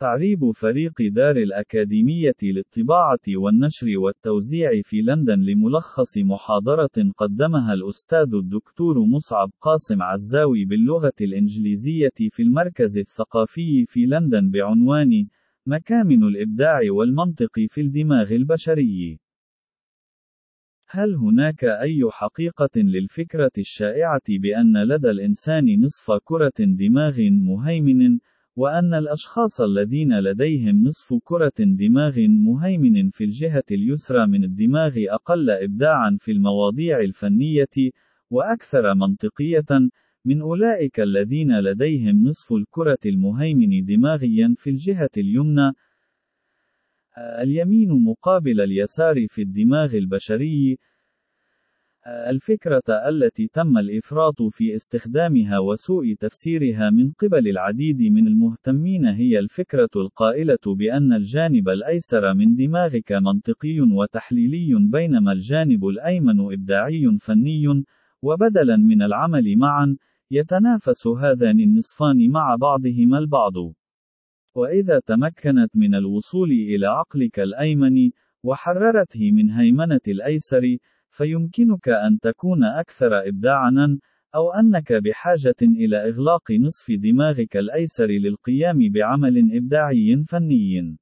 تعريب فريق دار الأكاديمية للطباعة والنشر والتوزيع في لندن لملخص محاضرة قدمها الأستاذ الدكتور مصعب قاسم عزاوي باللغة الإنجليزية في المركز الثقافي في لندن بعنوان مكامن الإبداع والمنطق في الدماغ البشري. هل هناك أي حقيقة للفكرة الشائعة بأن لدى الإنسان نصف كرة دماغ مهيمن، وأن الأشخاص الذين لديهم نصف كرة دماغ مهيمن في الجهة اليسرى من الدماغ أقل إبداعًا في المواضيع الفنية، وأكثر منطقية، من أولئك الذين لديهم نصف الكرة المهيمن دماغيًا في الجهة اليمنى. اليمين مقابل اليسار في الدماغ البشري، الفكرة التي تم الإفراط في استخدامها وسوء تفسيرها من قبل العديد من المهتمين هي الفكرة القائلة بأن الجانب الأيسر من دماغك منطقي وتحليلي بينما الجانب الأيمن إبداعي فني، وبدلاً من العمل معاً، يتنافس هذان النصفان مع بعضهما البعض. وإذا تمكنت من الوصول إلى عقلك الأيمن، وحررته من هيمنة الأيسر، فيمكنك أن تكون أكثر إبداعًا، أو أنك بحاجة إلى إغلاق نصف دماغك الأيسر للقيام بعمل إبداعي فني.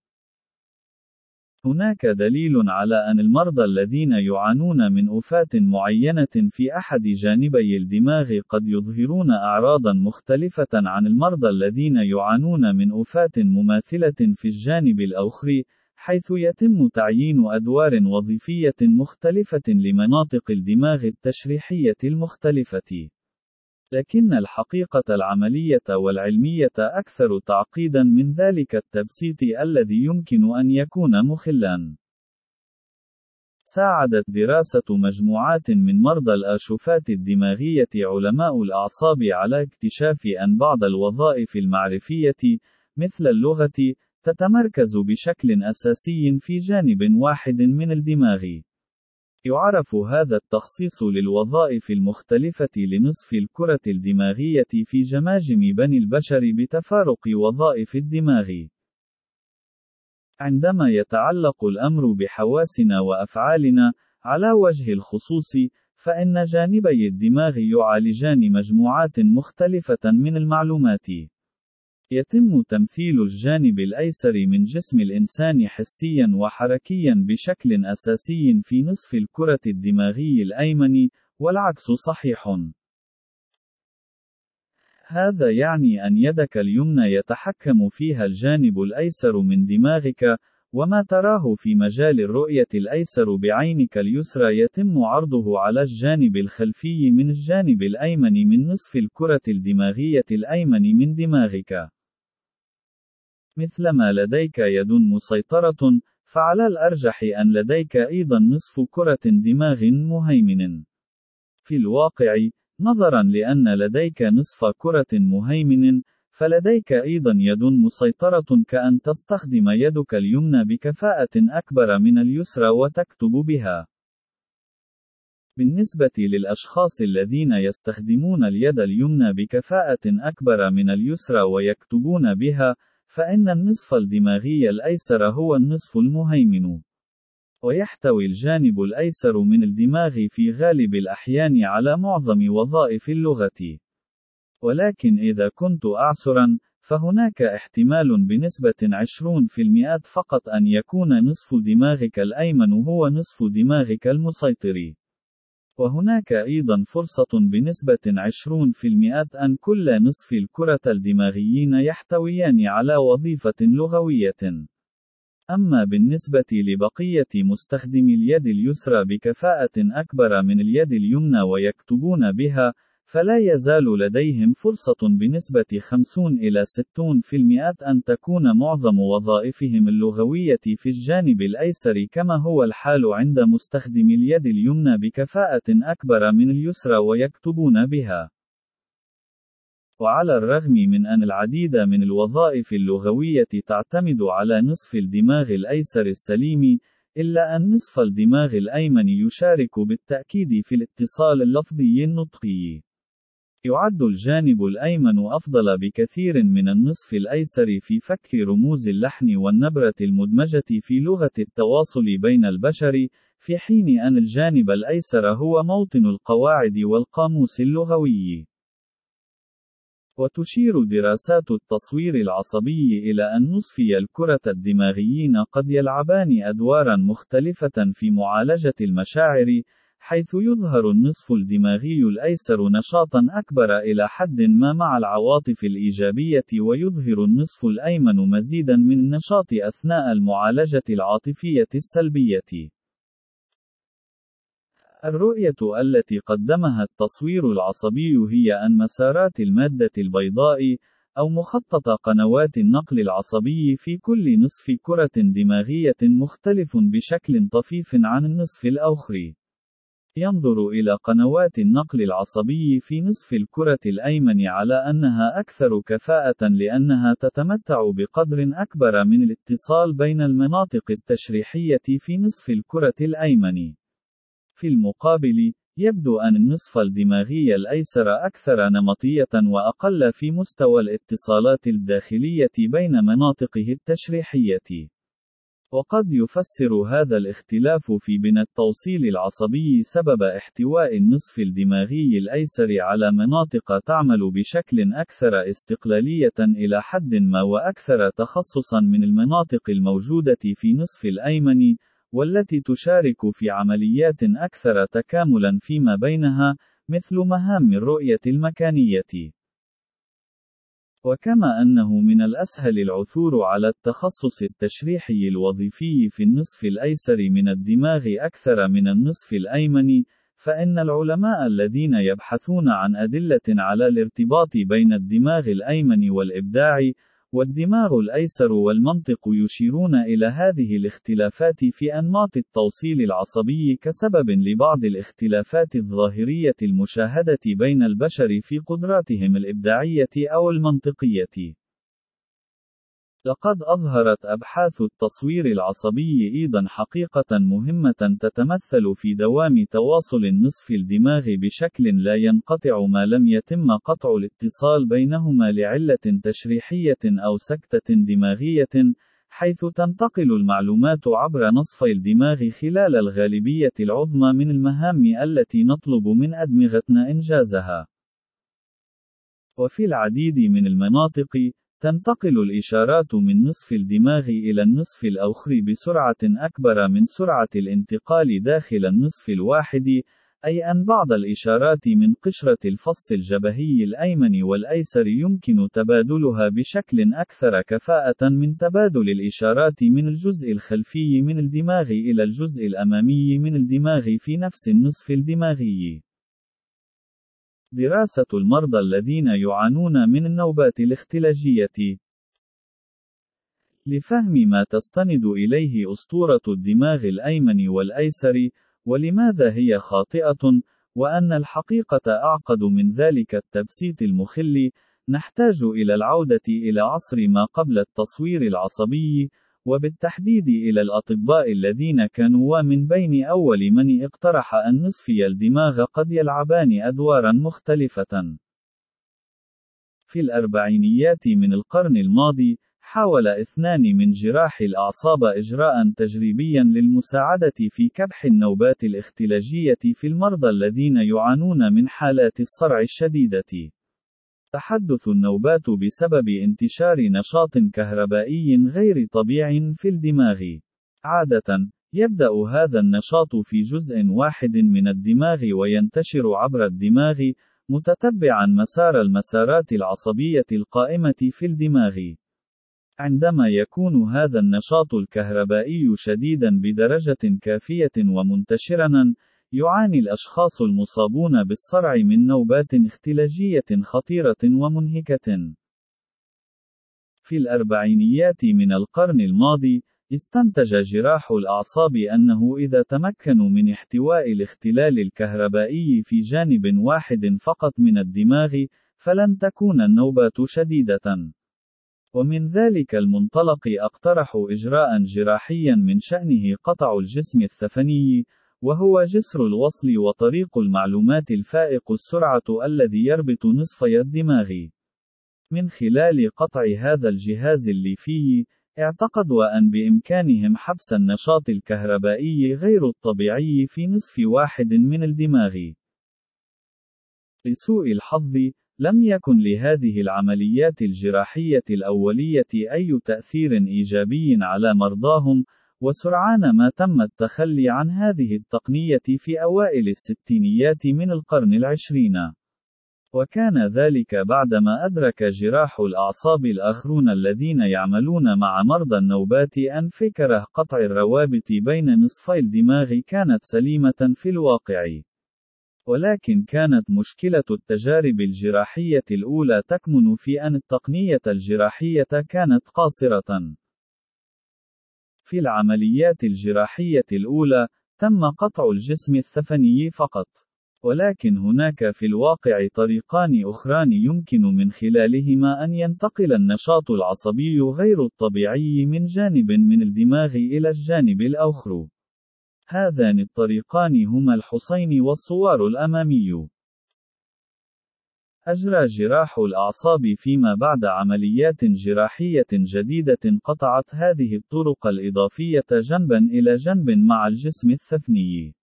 هناك دليل على أن المرضى الذين يعانون من أفات معينة في أحد جانبي الدماغ قد يظهرون أعراضًا مختلفة عن المرضى الذين يعانون من أفات مماثلة في الجانب الآخر، حيث يتم تعيين أدوار وظيفية مختلفة لمناطق الدماغ التشريحية المختلفة. لكن الحقيقة العملية والعلمية أكثر تعقيدا من ذلك التبسيط الذي يمكن أن يكون مخلاً. ساعدت دراسة مجموعات من مرضى الآشوفات الدماغية علماء الأعصاب على اكتشاف أن بعض الوظائف المعرفية، مثل اللغة، تتمركز بشكل أساسي في جانب واحد من الدماغ. يعرف هذا التخصيص للوظائف المختلفة لنصف الكرة الدماغية في جماجم بني البشر بتفارق وظائف الدماغ. عندما يتعلق الأمر بحواسنا وأفعالنا، على وجه الخصوص، فإن جانبي الدماغ يعالجان مجموعات مختلفة من المعلومات. يتم تمثيل الجانب الأيسر من جسم الإنسان حسيًا وحركيًا بشكل أساسي في نصف الكرة الدماغي الأيمن، والعكس صحيح. هذا يعني أن يدك اليمنى يتحكم فيها الجانب الأيسر من دماغك، وما تراه في مجال الرؤية الأيسر بعينك اليسرى يتم عرضه على الجانب الخلفي من الجانب الأيمن من نصف الكرة الدماغية الأيمن من دماغك. مثلما لديك يد مسيطرة، فعلى الأرجح أن لديك أيضا نصف كرة دماغ مهيمن. في الواقع، نظرا لأن لديك نصف كرة مهيمن، فلديك أيضا يد مسيطرة كأن تستخدم يدك اليمنى بكفاءة أكبر من اليسرى وتكتب بها. بالنسبة للأشخاص الذين يستخدمون اليد اليمنى بكفاءة أكبر من اليسرى ويكتبون بها، فإن النصف الدماغي الأيسر هو النصف المهيمن. ويحتوي الجانب الأيسر من الدماغ في غالب الأحيان على معظم وظائف اللغة. ولكن إذا كنت أعسرًا، فهناك احتمال بنسبة 20% فقط أن يكون نصف دماغك الأيمن هو نصف دماغك المسيطر. وهناك أيضا فرصة بنسبة 20% أن كل نصف الكرة الدماغيين يحتويان على وظيفة لغوية. أما بالنسبة لبقية مستخدمي اليد اليسرى بكفاءة أكبر من اليد اليمنى ويكتبون بها، فلا يزال لديهم فرصة بنسبة 50 إلى 60% أن تكون معظم وظائفهم اللغوية في الجانب الأيسر كما هو الحال عند مستخدمي اليد اليمنى بكفاءة أكبر من اليسرى ويكتبون بها. وعلى الرغم من أن العديد من الوظائف اللغوية تعتمد على نصف الدماغ الأيسر السليم، إلا أن نصف الدماغ الأيمن يشارك بالتأكيد في الاتصال اللفظي النطقي. يعد الجانب الأيمن أفضل بكثير من النصف الأيسر في فك رموز اللحن والنبرة المدمجة في لغة التواصل بين البشر، في حين أن الجانب الأيسر هو موطن القواعد والقاموس اللغوي. وتشير دراسات التصوير العصبي إلى أن نصفي الكرة الدماغيين قد يلعبان أدوارا مختلفة في معالجة المشاعر، حيث يظهر النصف الدماغي الأيسر نشاطًا أكبر إلى حد ما مع العواطف الإيجابية ويظهر النصف الأيمن مزيدًا من النشاط أثناء المعالجة العاطفية السلبية. الرؤية التي قدمها التصوير العصبي هي أن مسارات المادة البيضاء، أو مخطط قنوات النقل العصبي في كل نصف كرة دماغية مختلف بشكل طفيف عن النصف الآخر. ينظر إلى قنوات النقل العصبي في نصف الكرة الأيمن على أنها أكثر كفاءة لأنها تتمتع بقدر أكبر من الاتصال بين المناطق التشريحية في نصف الكرة الأيمن. في المقابل، يبدو أن النصف الدماغي الأيسر أكثر نمطية وأقل في مستوى الاتصالات الداخلية بين مناطقه التشريحية. وقد يفسر هذا الاختلاف في بنى التوصيل العصبي سبب احتواء النصف الدماغي الأيسر على مناطق تعمل بشكل أكثر استقلالية إلى حد ما وأكثر تخصصًا من المناطق الموجودة في نصف الأيمن، والتي تشارك في عمليات أكثر تكاملًا فيما بينها، مثل مهام الرؤية المكانية. وكما أنه من الأسهل العثور على التخصص التشريحي الوظيفي في النصف الأيسر من الدماغ أكثر من النصف الأيمن، فإن العلماء الذين يبحثون عن أدلة على الارتباط بين الدماغ الأيمن والإبداع، والدماغ الأيسر والمنطق يشيرون إلى هذه الاختلافات في أنماط التوصيل العصبي كسبب لبعض الاختلافات الظاهرية المشاهدة بين البشر في قدراتهم الإبداعية أو المنطقية. لقد أظهرت أبحاث التصوير العصبي أيضًا حقيقة مهمة تتمثل في دوام تواصل النصف الدماغ بشكل لا ينقطع ما لم يتم قطع الاتصال بينهما لعلة تشريحية أو سكتة دماغية، حيث تنتقل المعلومات عبر نصفي الدماغ خلال الغالبية العظمى من المهام التي نطلب من أدمغتنا إنجازها. وفي العديد من المناطق، تنتقل الإشارات من نصف الدماغ إلى النصف الآخر بسرعة أكبر من سرعة الانتقال داخل النصف الواحد، أي أن بعض الإشارات من قشرة الفص الجبهي الأيمن والأيسر يمكن تبادلها بشكل أكثر كفاءة من تبادل الإشارات من الجزء الخلفي من الدماغ إلى الجزء الأمامي من الدماغ في نفس النصف الدماغي. دراسة المرضى الذين يعانون من النوبات الاختلاجية. لفهم ما تستند إليه أسطورة الدماغ الأيمن والأيسر، ولماذا هي خاطئة، وأن الحقيقة أعقد من ذلك التبسيط المخل، نحتاج إلى العودة إلى عصر ما قبل التصوير العصبي، وبالتحديد إلى الأطباء الذين كانوا من بين أول من اقترح أن نصفي الدماغ قد يلعبان أدوارا مختلفة. في الأربعينيات من القرن الماضي، حاول اثنان من جراح الأعصاب إجراء تجريبيا للمساعدة في كبح النوبات الاختلاجية في المرضى الذين يعانون من حالات الصرع الشديدة. تحدث النوبات بسبب انتشار نشاط كهربائي غير طبيعي في الدماغ. عادة، يبدأ هذا النشاط في جزء واحد من الدماغ وينتشر عبر الدماغ، متتبعا مسار المسارات العصبية القائمة في الدماغ. عندما يكون هذا النشاط الكهربائي شديدا بدرجة كافية ومنتشرا، يعاني الأشخاص المصابون بالصرع من نوبات اختلاجية خطيرة ومنهكة. في الأربعينيات من القرن الماضي، استنتج جراح الأعصاب أنه إذا تمكنوا من احتواء الاختلال الكهربائي في جانب واحد فقط من الدماغ، فلن تكون النوبات شديدة. ومن ذلك المنطلق اقترحوا إجراء جراحيا من شأنه قطع الجسم الثفني، وهو جسر الوصل وطريق المعلومات الفائق السرعة الذي يربط نصفي الدماغ. من خلال قطع هذا الجهاز الليفي، اعتقدوا أن بإمكانهم حبس النشاط الكهربائي غير الطبيعي في نصف واحد من الدماغ. لسوء الحظ، لم يكن لهذه العمليات الجراحية الأولية أي تأثير إيجابي على مرضاهم، وسرعان ما تم التخلي عن هذه التقنية في أوائل الستينيات من القرن العشرين. وكان ذلك بعدما أدرك جراح الأعصاب الآخرون الذين يعملون مع مرضى النوبات أن فكرة قطع الروابط بين نصفي الدماغ كانت سليمة في الواقع. ولكن كانت مشكلة التجارب الجراحية الأولى تكمن في أن التقنية الجراحية كانت قاصرة. في العمليات الجراحية الأولى، تم قطع الجسم الثفني فقط. ولكن هناك في الواقع طريقان أخران يمكن من خلالهما أن ينتقل النشاط العصبي غير الطبيعي من جانب من الدماغ إلى الجانب الآخر. هذان الطريقان هما الحصين والصوار الأمامي. أجرى جراح الأعصاب فيما بعد عمليات جراحية جديدة قطعت هذه الطرق الإضافية جنبا إلى جنب مع الجسم الثفني.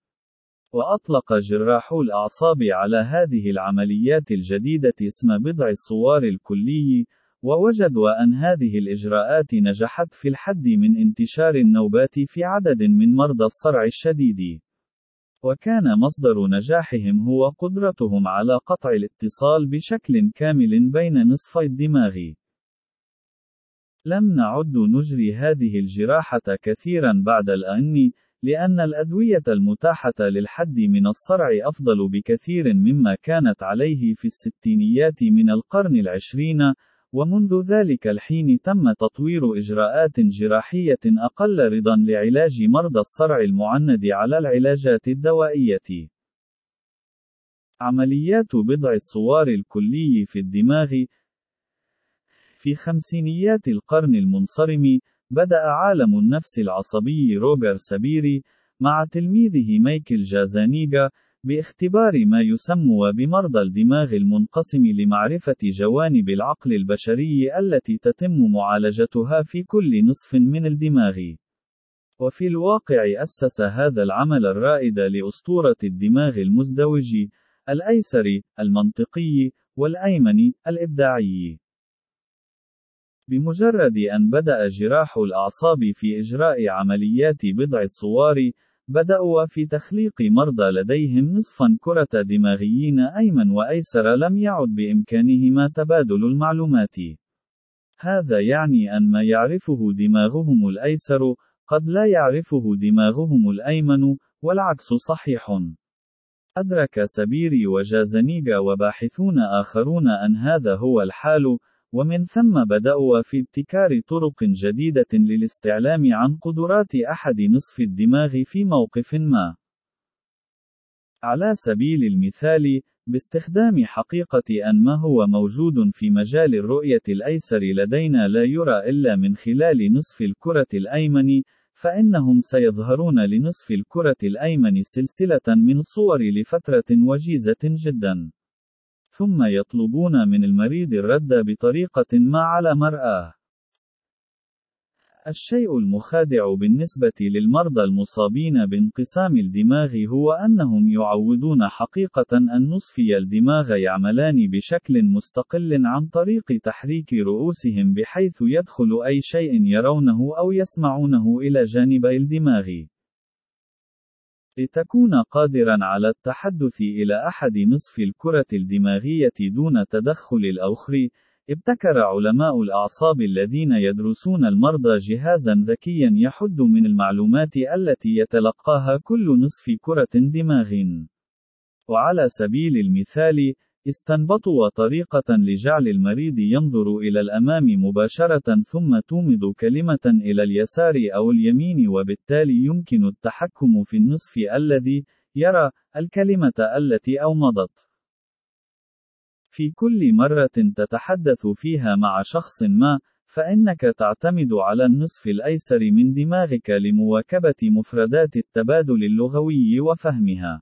وأطلق جراحو الأعصاب على هذه العمليات الجديدة اسم بضع الصوار الكلي، ووجدوا أن هذه الإجراءات نجحت في الحد من انتشار النوبات في عدد من مرضى الصرع الشديد. وكان مصدر نجاحهم هو قدرتهم على قطع الاتصال بشكل كامل بين نصفي الدماغ. لم نعد نجري هذه الجراحة كثيرا بعد الآن، لأن الأدوية المتاحة للحد من الصرع أفضل بكثير مما كانت عليه في الستينيات من القرن العشرين، ومنذ ذلك الحين تم تطوير إجراءات جراحية أقل رضا لعلاج مرضى الصرع المعند على العلاجات الدوائية. عمليات بضع الصوار الكلي في الدماغ في خمسينيات القرن المنصرم، بدأ عالم النفس العصبي روجر سبيري، مع تلميذه مايكل جازانيغا، باختبار ما يسمى بمرضى الدماغ المنقسم لمعرفة جوانب العقل البشري التي تتم معالجتها في كل نصف من الدماغ. وفي الواقع أسس هذا العمل الرائد لأسطورة الدماغ المزدوج، الأيسر، المنطقي، والأيمن، الإبداعي. بمجرد أن بدأ جراح الأعصاب في إجراء عمليات بضع الصوار، بدأوا في تخليق مرضى لديهم نصفا كرة دماغيين أيمن وأيسر لم يعد بإمكانهما تبادل المعلومات. هذا يعني أن ما يعرفه دماغهم الأيسر، قد لا يعرفه دماغهم الأيمن، والعكس صحيح. أدرك سبيري وجازنيغا وباحثون آخرون أن هذا هو الحال، ومن ثم بدأوا في ابتكار طرق جديدة للاستعلام عن قدرات أحد نصف الدماغ في موقف ما. على سبيل المثال، باستخدام حقيقة أن ما هو موجود في مجال الرؤية الأيسر لدينا لا يرى إلا من خلال نصف الكرة الأيمن، فإنهم سيظهرون لنصف الكرة الأيمن سلسلة من صور لفترة وجيزة جدا. ثم يطلبون من المريض الرد بطريقة ما على مرآة. الشيء المخادع بالنسبة للمرضى المصابين بانقسام الدماغ هو أنهم يعودون حقيقة أن نصفي الدماغ يعملان بشكل مستقل عن طريق تحريك رؤوسهم بحيث يدخل أي شيء يرونه أو يسمعونه إلى جانبي الدماغ. لتكون قادرا على التحدث إلى أحد نصف الكرة الدماغية دون تدخل الأخر، ابتكر علماء الأعصاب الذين يدرسون المرضى جهازا ذكيا يحد من المعلومات التي يتلقاها كل نصف كرة دماغ. وعلى سبيل المثال، استنبطوا طريقة لجعل المريض ينظر إلى الأمام مباشرة ثم تومض كلمة إلى اليسار أو اليمين وبالتالي يمكن التحكم في النصف الذي يرى الكلمة التي أومضت. في كل مرة تتحدث فيها مع شخص ما، فإنك تعتمد على النصف الأيسر من دماغك لمواكبة مفردات التبادل اللغوي وفهمها.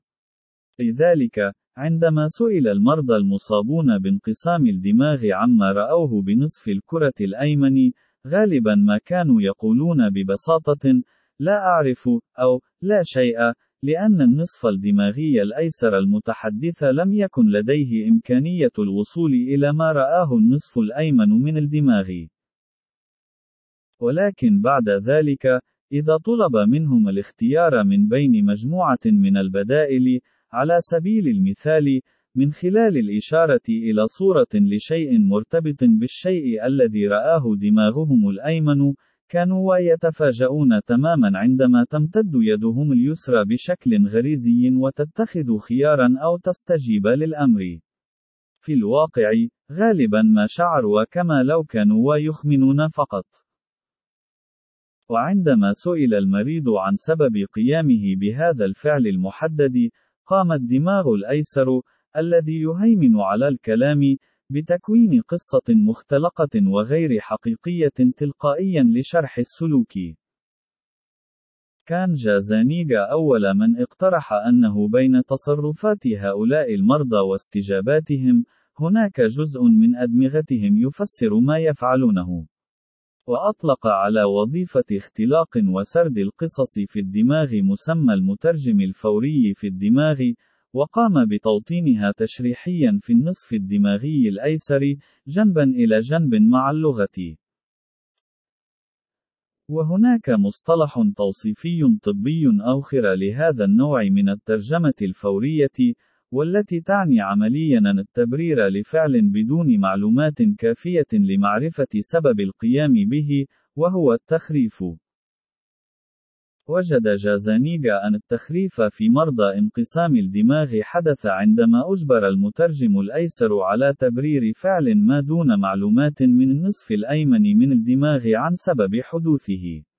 لذلك، عندما سئل المرضى المصابون بانقسام الدماغ عما رأوه بنصف الكرة الأيمن، غالبا ما كانوا يقولون ببساطة: لا أعرف، أو لا شيء، لأن النصف الدماغي الأيسر المتحدث لم يكن لديه إمكانية الوصول إلى ما رآه النصف الأيمن من الدماغ. ولكن بعد ذلك، إذا طلب منهم الاختيار من بين مجموعة من البدائل، على سبيل المثال، من خلال الإشارة إلى صورة لشيء مرتبط بالشيء الذي رآه دماغهم الأيمن، كانوا يتفاجؤون تماما عندما تمتد يدهم اليسرى بشكل غريزي وتتخذ خيارا أو تستجيب للأمر. في الواقع، غالبا ما شعروا كما لو كانوا يخمنون فقط. وعندما سئل المريض عن سبب قيامه بهذا الفعل المحدد، قام الدماغ الأيسر، الذي يهيمن على الكلام، بتكوين قصة مختلقة وغير حقيقية تلقائيا لشرح السلوك. كان جازانيغا أول من اقترح أنه بين تصرفات هؤلاء المرضى واستجاباتهم، هناك جزء من أدمغتهم يفسر ما يفعلونه. وأطلق على وظيفة اختلاق وسرد القصص في الدماغ مسمى المترجم الفوري في الدماغ، وقام بتوطينها تشريحيا في النصف الدماغي الأيسر، جنبا إلى جنب مع اللغة. وهناك مصطلح توصيفي طبي آخر لهذا النوع من الترجمة الفورية، والتي تعني عمليا التبرير لفعل بدون معلومات كافية لمعرفة سبب القيام به، وهو التخريف. وجد جازانيغا أن التخريف في مرضى انقسام الدماغ حدث عندما أجبر المترجم الأيسر على تبرير فعل ما دون معلومات من النصف الأيمن من الدماغ عن سبب حدوثه.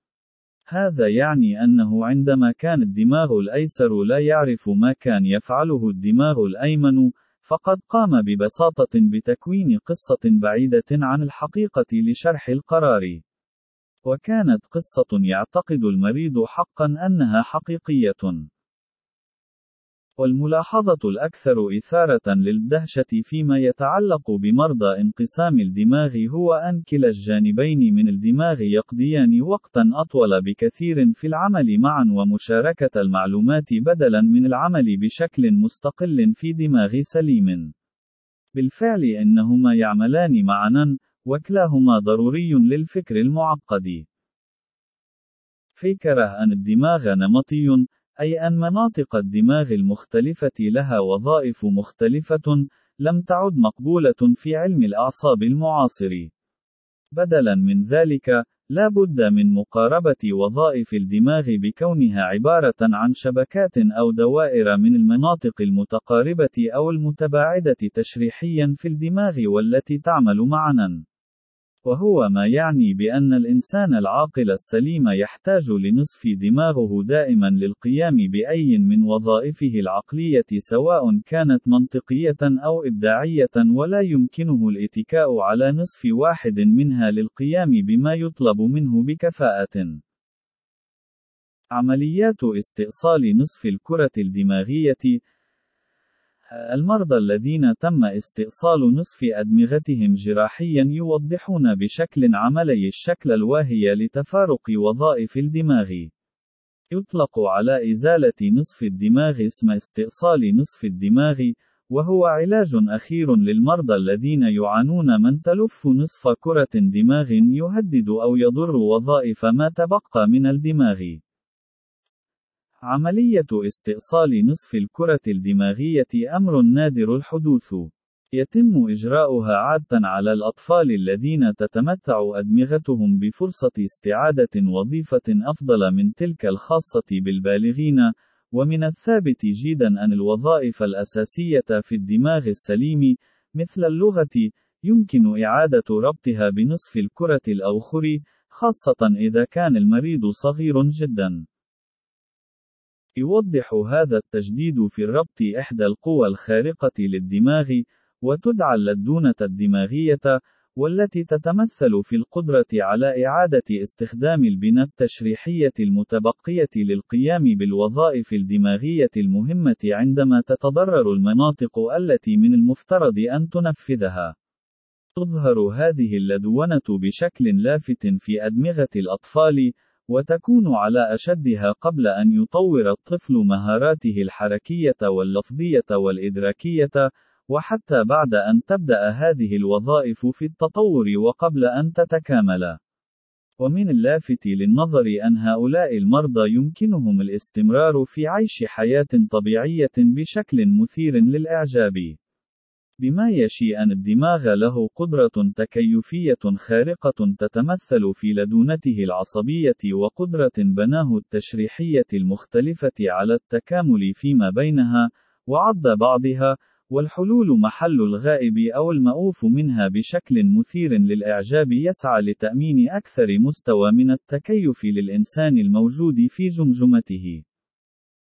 هذا يعني أنه عندما كان الدماغ الأيسر لا يعرف ما كان يفعله الدماغ الأيمن، فقد قام ببساطة بتكوين قصة بعيدة عن الحقيقة لشرح القرار. وكانت قصة يعتقد المريض حقا أنها حقيقية. والملاحظة الأكثر إثارة للدهشة فيما يتعلق بمرضى انقسام الدماغ هو أن كلا الجانبين من الدماغ يقضيان وقتا أطول بكثير في العمل معا ومشاركة المعلومات بدلا من العمل بشكل مستقل في دماغ سليم. بالفعل إنهما يعملان معا، وكلاهما ضروري للفكر المعقد. فكرة أن الدماغ نمطي، أي أن مناطق الدماغ المختلفة لها وظائف مختلفة، لم تعد مقبولة في علم الأعصاب المعاصر. بدلاً من ذلك، لا بد من مقاربة وظائف الدماغ بكونها عبارة عن شبكات أو دوائر من المناطق المتقاربة أو المتباعدة تشريحيًا في الدماغ والتي تعمل معًا. وهو ما يعني بأن الإنسان العاقل السليم يحتاج لنصف دماغه دائما للقيام بأي من وظائفه العقلية سواء كانت منطقية أو إبداعية ولا يمكنه الاتكاء على نصف واحد منها للقيام بما يطلب منه بكفاءة. عمليات استئصال نصف الكرة الدماغية المرضى الذين تم استئصال نصف أدمغتهم جراحيا يوضحون بشكل عملي الشكل الواهي لتفارق وظائف الدماغ. يطلق على إزالة نصف الدماغ اسم استئصال نصف الدماغ، وهو علاج أخير للمرضى الذين يعانون من تلف نصف كرة دماغ يهدد أو يضر وظائف ما تبقى من الدماغ. عملية استئصال نصف الكرة الدماغية أمر نادر الحدوث. يتم إجراؤها عادة على الأطفال الذين تتمتع أدمغتهم بفرصة استعادة وظيفة أفضل من تلك الخاصة بالبالغين، ومن الثابت جدا أن الوظائف الأساسية في الدماغ السليم، مثل اللغة، يمكن إعادة ربطها بنصف الكرة الأوخر، خاصة إذا كان المريض صغير جدا. يوضح هذا التجديد في الربط إحدى القوى الخارقة للدماغ، وتدعى اللدونة الدماغية، والتي تتمثل في القدرة على إعادة استخدام البنى التشريحية المتبقية للقيام بالوظائف الدماغية المهمة عندما تتضرر المناطق التي من المفترض أن تنفذها. تظهر هذه اللدونة بشكل لافت في أدمغة الأطفال، وتكون على أشدها قبل أن يطور الطفل مهاراته الحركية واللفظية والإدراكية، وحتى بعد أن تبدأ هذه الوظائف في التطور وقبل أن تتكامل. ومن اللافت للنظر أن هؤلاء المرضى يمكنهم الاستمرار في عيش حياة طبيعية بشكل مثير للإعجاب. بما يشي أن الدماغ له قدرة تكيفية خارقة تتمثل في لدونته العصبية وقدرة بناه التشريحية المختلفة على التكامل فيما بينها، وعض بعضها، والحلول محل الغائب أو المأوف منها بشكل مثير للإعجاب يسعى لتأمين أكثر مستوى من التكيف للإنسان الموجود في جمجمته.